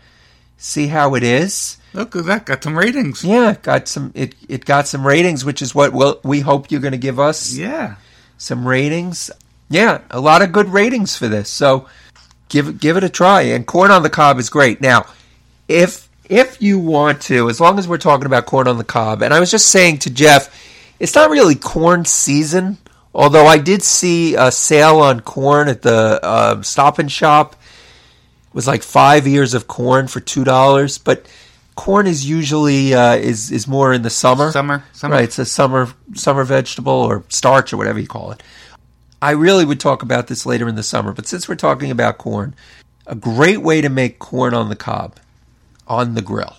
see how it is. Look at that. Got some ratings. Yeah, got some. It it got some ratings, which is what we'll, we hope you're going to give us. Yeah. some ratings. Yeah, a lot of good ratings for this. So give it give it a try. And corn on the cob is great. Now, if if you want to, as long as we're talking about corn on the cob, and I was just saying to Jeff, it's not really corn season. Although I did see a sale on corn at the uh, Stop and Shop. It was like five ears of corn for two dollars, but corn is usually uh, is is more in the summer. Summer. Summer. Right, it's a summer summer vegetable or starch or whatever you call it. I really would talk about this later in the summer, but since we're talking about corn, a great way to make corn on the cob on the grill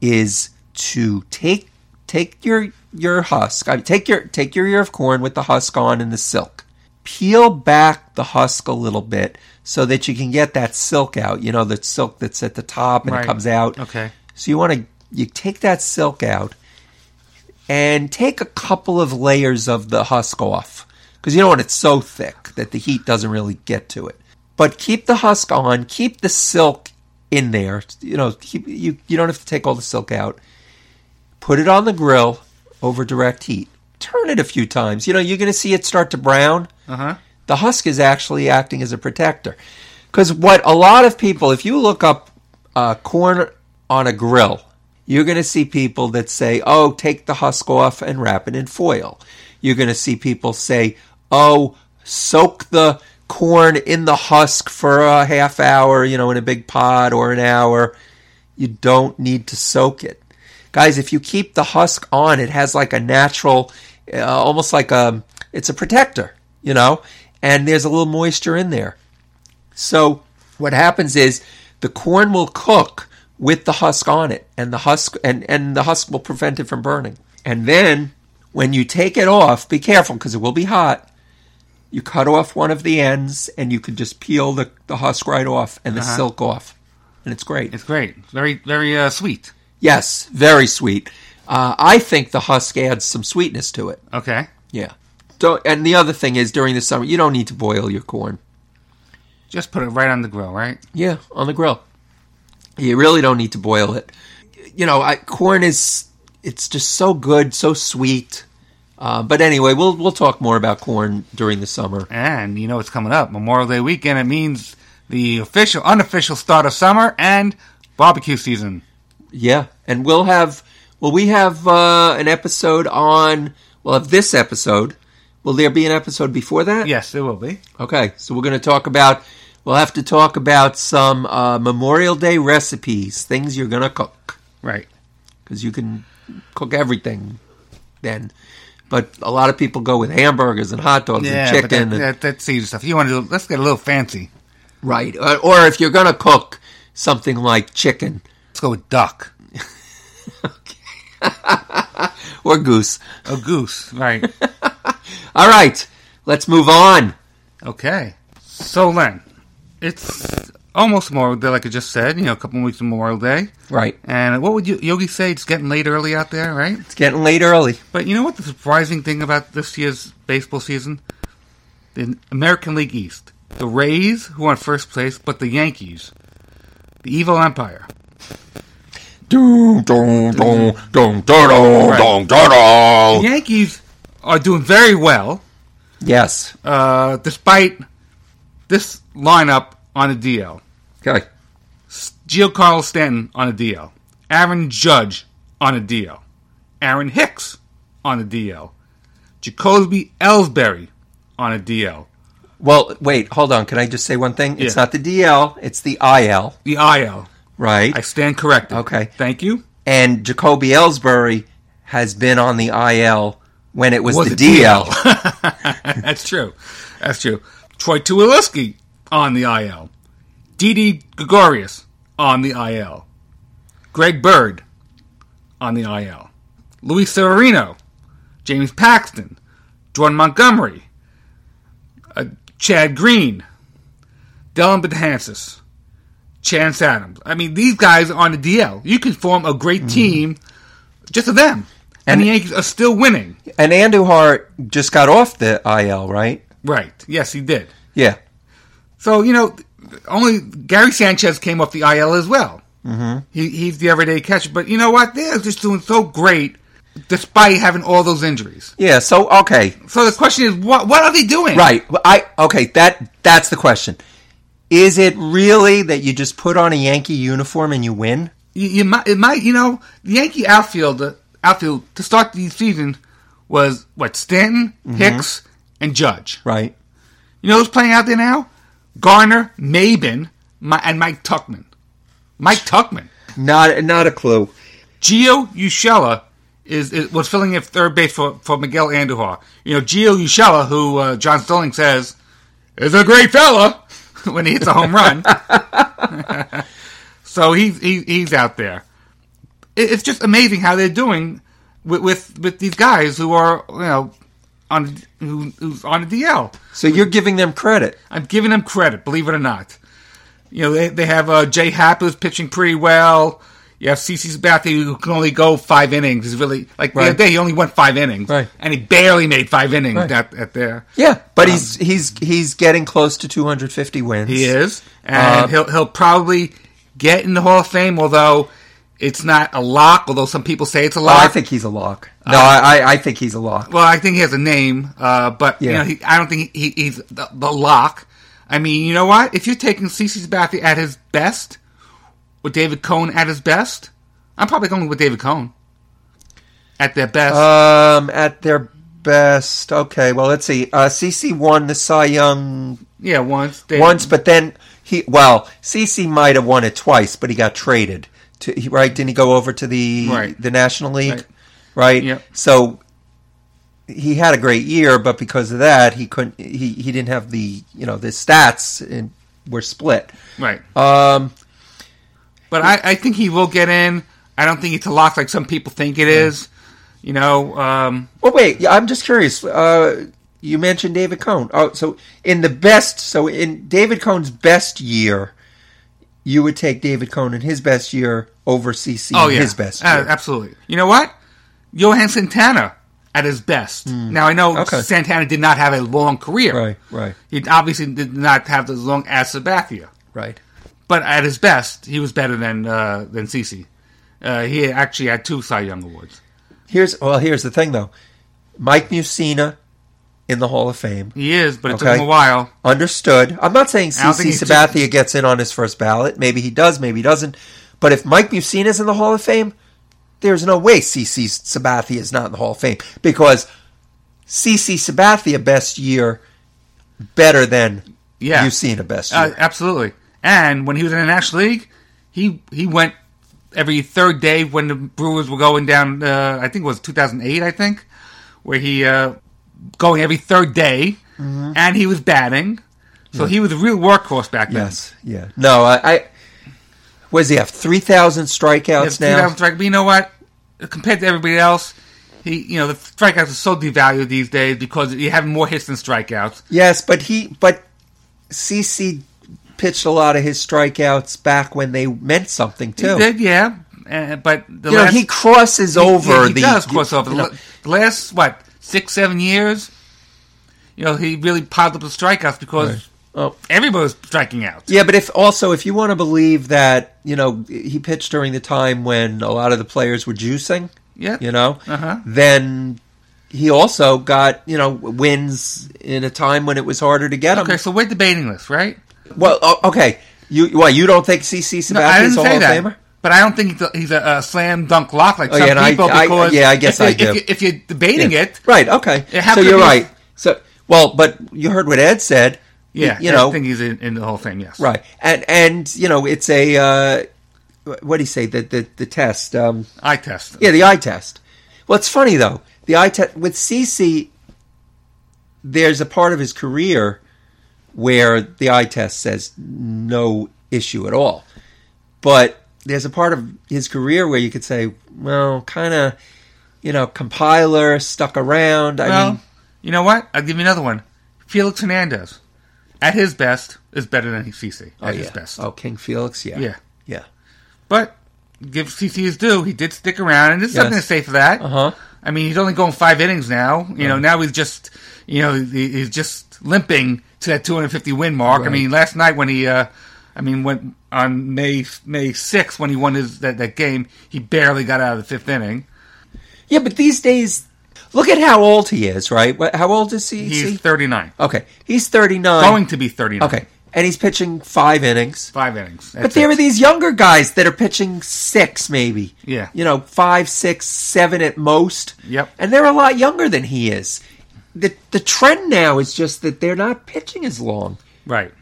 is to take take your your husk. I mean, take your take your ear of corn with the husk on and the silk. Peel back the husk a little bit so that you can get that silk out. You know, the silk that's at the top and Right. it comes out. Okay. So you want to you take that silk out and take a couple of layers of the husk off because you don't want it so thick that the heat doesn't really get to it. But keep the husk on, keep the silk in there. You know, keep, you you don't have to take all the silk out. Put it on the grill over direct heat. Turn it a few times. You know, you're going to see it start to brown Uh huh. the husk is actually acting as a protector. Because what a lot of people, if you look up uh, corn on a grill, you're going to see people that say, oh, take the husk off and wrap it in foil. You're going to see people say, oh, soak the corn in the husk for a half hour, you know, in a big pot or an hour. You don't need to soak it. Guys, if you keep the husk on, it has like a natural, uh, almost like a, it's a protector, you know, and there's a little moisture in there. So what happens is the corn will cook with the husk on it, and the husk and, and the husk will prevent it from burning. And then when you take it off, be careful because it will be hot. You cut off one of the ends, and you can just peel the, the husk right off and the Uh-huh. silk off, and it's great. It's great. Very, very uh, sweet. Yes, very sweet. Uh, I think the husk adds some sweetness to it. Okay. Yeah. Don't, and the other thing is, during the summer, you don't need to boil your corn. Just put it right on the grill, right? Yeah, on the grill. You really don't need to boil it. You know, I, corn is it's just so good, so sweet. Uh, but anyway, we'll we'll talk more about corn during the summer. And you know what's coming up Memorial Day weekend. It means the official, unofficial start of summer and barbecue season. Yeah, and we'll have well, we have uh, an episode on well, of this episode. Will there be an episode before that? Yes, there will be. Okay, so we're going to talk about. We'll have to talk about some uh, Memorial Day recipes, things you're going to cook. Right. because you can cook everything then. But a lot of people go with hamburgers and hot dogs Yeah, and but chicken. that, and, that, that's easy stuff. You want to do? Let's get a little fancy. right. Or if you're going to cook something like chicken Let's go with duck or goose. a goose. Right. All right, let's move on. okay. So Len, it's almost Memorial Day, like I just said. You know, a couple of weeks of Memorial Day. Right. And what would you, Yogi say? It's getting late early out there, right? It's getting late early. But you know what the surprising thing about this year's baseball season? The American League East. The Rays, who are in first place, but the Yankees. The evil empire. Dun, dun, dun, Right. dun, dun, The. Yankees are doing very well, Yes. uh, despite this lineup on a DL. Okay. Giancarlo Stanton on a DL. Aaron Judge on a DL. Aaron Hicks on a DL. Jacoby Ellsbury on a DL. Well, wait, hold on. Can I just say one thing? It's Yeah. not the DL, it's the IL, The IL. Right? I stand corrected. Okay. Thank you. and Jacoby Ellsbury has been on the IL when it was, Was the a DL. That's true. That's true. Troy Tulowitzki on the IL. Didi Gregorius on the IL. Greg Bird on the IL. Luis Severino. James Paxton. Jordan Montgomery. Uh, Chad Green. Dellin Betances. Chance Adams. I mean, these guys are on the DL. You can form a great team just of them. And, And- the Yankees are still winning. and Andujar just got off the IL, right? Right. Yes, he did. Yeah. So you know, only Gary Sanchez came off the IL as well. Mm-hmm. He, he's the everyday catcher, but you know what? They're just doing so great despite having all those injuries. Yeah, so okay. So the question is, what what are they doing? Right. I okay, that that's the question. Is it really that you just put on a Yankee uniform and you win? You, you might, it might, you know, the Yankee outfield, outfield to start the season was what Stanton, Hicks, and Judge. Right. You know who's playing out there now? Gardner, Maybin, Mi- and Mike Tauchman. Mike Tauchman. Not not a clue. Gio Urshela is, is was filling in third base for, for Miguel Andujar. You know, Gio Urshela, who uh, John Sterling says is a great fella when he hits a home run. so he's he, he's out there. It, it's just amazing how they're doing. with with, with these guys who are you know on who, who's on the DL. So you're giving them credit. I'm giving them credit, believe it or not. You know, they, they have uh, Jay Happ who's pitching pretty well. You have CC Sabathia who can only go five innings. Is really like the other day he only went five innings, Right. and he barely made five innings Right. at, at there. Yeah, but he's he's he's getting close to 250 wins. He is, and Uh, he'll he'll probably get in the Hall of Fame, although it's not a lock. Although some people say it's a Oh, lock. I think he's a lock. No, I, I I think he's a lock. Well, I think he has a name, uh, but you know, he, I don't think he, he's the, the lock. I mean, you know what? If you're taking CC Sabathia at his best, with David Cone at his best, I'm probably going with David Cone at their best. Um, at their best, okay. Well, let's see. Uh, CC won the Cy Young yeah, once. They, once, but then he well, CC might have won it twice, but he got traded to right. Didn't he go over to the Right. the National League? Right. Right. Yep. So he had a great year, but because of that, he couldn't. He he didn't have the you know the stats and were split. right. Um, But I, I think he will get in. I don't think it's a lock like some people think it is. You know, um, Well, wait. yeah, I'm just curious. Uh, you mentioned David Cone. Oh, so in the best, so in David Cone's best year, you would take David Cone in his best year over CC oh yeah, his best Uh, absolutely. You know what? Johan Santana at his best. Now I know. Okay. Santana did not have a long career. Right, right, He obviously did not have as long as Sabathia, right. But at his best, he was better than uh, than CC. Uh, he actually had two Cy Young awards. Here's well. Here's the thing, though. Mike Mussina in the Hall of Fame. He is, but it took Okay. him a while. Understood. I'm not saying CC Sabathia gets in on his first ballot. Maybe he does. Maybe he doesn't. But if Mike Mussina's in the Hall of Fame, there's no way CC Sabathia is not in the Hall of Fame because CC Sabathia best year better than Yeah, Mussina best uh, year. absolutely. And when he was in the National League, he he went every third day when the Brewers were going down. Uh, I think it was 2008. I think where he uh, going every third day, Mm-hmm. and he was batting. So he was a real workhorse back then. yes, yeah. No, I. I what does he have? Three thousand strikeouts now. 2000 strike. But you know what? Compared to everybody else, he you know the strikeouts are so devalued these days because you have more hits than strikeouts. Yes, but he but CC pitched a lot of his strikeouts back when they meant something too. He did, yeah. Uh, but the You know, he crosses over he, he the. does cross over. you The know, the last what six seven years, you know, he really piled up the strikeouts because Right. Oh. everybody was striking out. Yeah, but if also if you want to believe that you know he pitched during the time when a lot of the players were juicing, Yeah, you know, Uh-huh. then he also got you know wins in a time when it was harder to get them. Okay, so we're debating this, right? Well, okay, you what you don't think CC No, I Sabathia didn't is a Hall of that. Famer? But I don't think he's a, he's a, a slam dunk lock like Oh, some yeah, I- people. I- because yeah, I guess if, I do. If, you, if you're debating Yeah. it, Right. Okay. How so you're right. So well, but you heard what Ed said. yeah, You I know. think he's in, in the of Fame. Yes, Right. And and you know it's a uh, what do you say the the the test. Um, Eye test. Yeah, the eye test. Well, it's funny though. The eye test with CC, there's a part of his career where the eye test says no issue at all, but there's a part of his career where you could say, well, kind of, you know, compiler stuck around. I Well, mean, you know what? I'll give you another one. Felix Hernandez, at his best, is better than CC at oh his yeah, best. oh King Felix, yeah, Yeah. yeah, But give CC his due. He did stick around, and there's Yes. something to say for that. uh huh. I mean, he's only going five innings now. You know, now he's just, you know, he's just limping to that 250 win mark. I mean, last night when he, uh, I mean, when on May May 6th when he won his that, that game, he barely got out of the fifth inning. Yeah, but these days, look at how old he is, right? How old is he? He's See? 39, okay, he's 39. going to be 39. Okay, and he's pitching five innings. five innings. But there it. are these younger guys that are pitching six, maybe. Yeah. You know, five, six, seven at most. Yep. And they're a lot younger than he is. The the trend now is just that they're not pitching as long. right.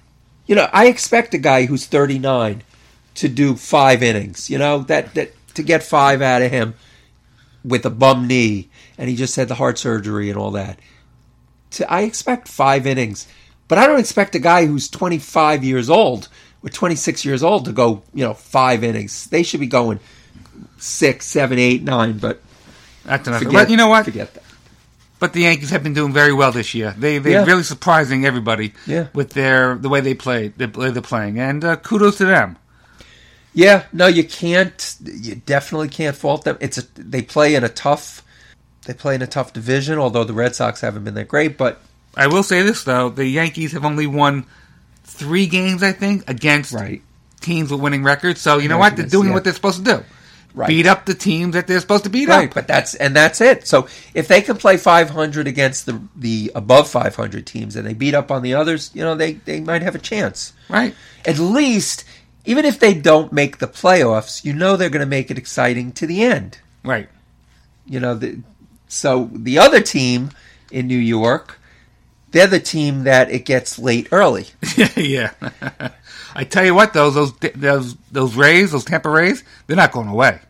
You know, I expect a guy who's 39 to do five innings. You know, that that to get five out of him with a bum knee, and he just had the heart surgery and all that. To, I expect five innings, but I don't expect a guy who's 25 years old or 26 years old to go, you know, five innings. They should be going six, seven, eight, nine. But That's enough. Forget, but you know what? Forget that. But the Yankees have been doing very well this year. They they're Yeah. really surprising everybody Yeah. with their the way they play, the way they're playing, and uh, kudos to them. Yeah, no, you can't. You definitely can't fault them. It's a they play in a tough, they play in a tough division. Although the Red Sox haven't been that great, but I will say this though: the Yankees have only won three games, I think, against right, teams with winning records. So you know what? They're doing yeah. what they're supposed to do. Right, Beat up the teams that they're supposed to beat right. up. But that's and that's it. So if they can play 500 against the the above 500 teams and they beat up on the others, you know, they they might have a chance. Right. At least, even if they don't make the playoffs, you know they're going to make it exciting to the end. Right. You know, the, so the other team in New York, they're the team that it gets late early. yeah. I tell you what, though, those those those Rays, those Tampa Rays, they're not going away.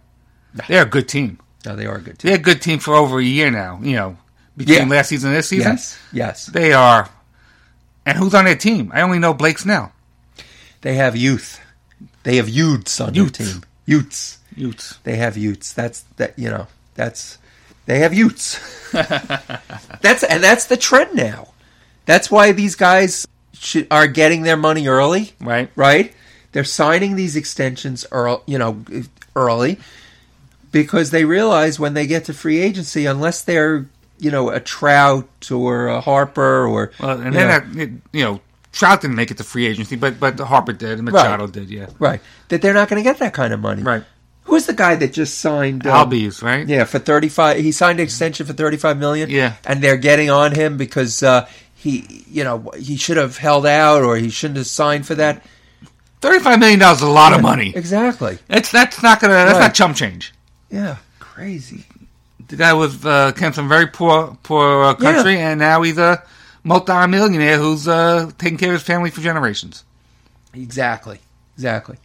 They're a good team. No, they are a good team. They're a good team for over a year now. You know, between Yeah. last season and this season, Yes, yes. they are. And who's on their team? I only know Blake Snell. They have youth. They have Utes on Utes. their team. Utes. Utes. They have Utes. That's that. You know. That's they have Utes. that's and that's the trend now. That's why these guys should, are getting their money early. Right. Right. They're signing these extensions early. You know, early because they realize when they get to free agency, unless they're you know a Trout or a Harper or Well, and you then know, that, you know, Trout didn't make it to free agency, but but Harper did, and Machado did. Yeah. right that they're not going to get that kind of money. Right. Who's the guy that just signed? uh, Albies, right? Yeah, for thirty five. He signed an extension for thirty five million. Yeah. and they're getting on him because uh, he, you know, he should have held out or he shouldn't have signed for that. Thirty-five million dollars is a lot of money. Exactly. It's that's not gonna that's Right. not chump change. Yeah, crazy. The guy was uh, came from a very poor poor uh, country, and now he's a multi-millionaire who's uh, taking care of his family for generations. Exactly. Exactly.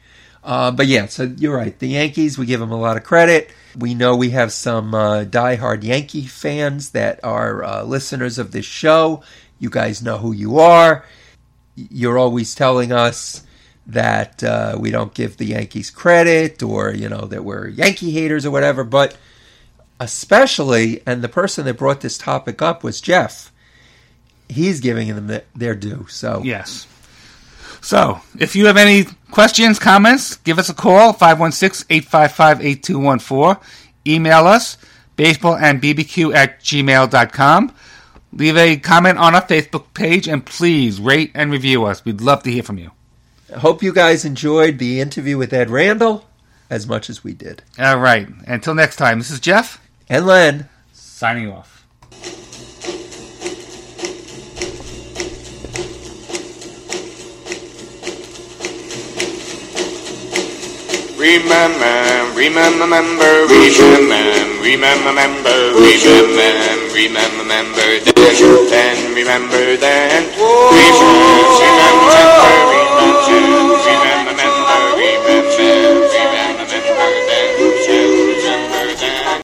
Uh, but yeah, so you're right. The Yankees, we give them a lot of credit. We know we have some uh, diehard Yankee fans that are uh, listeners of this show. You guys know who you are. You're always telling us that uh, we don't give the Yankees credit or, you know, that we're Yankee haters or whatever. But especially, and the person that brought this topic up was Jeff. He's giving them th- their due. So Yes. So, if you have any questions, comments, give us a call, 516-855-8214. Email us, baseballandbbq at gmail.com. Leave a comment on our Facebook page, and please rate and review us. We'd love to hear from you. I hope you guys enjoyed the interview with Ed Randall as much as we did. All right. Until next time, this is Jeff, And Len. signing off. Remember, remember, remember, remember, remember, remember, remember, remember, then, then, remember then. Remember, remember, Susie and the men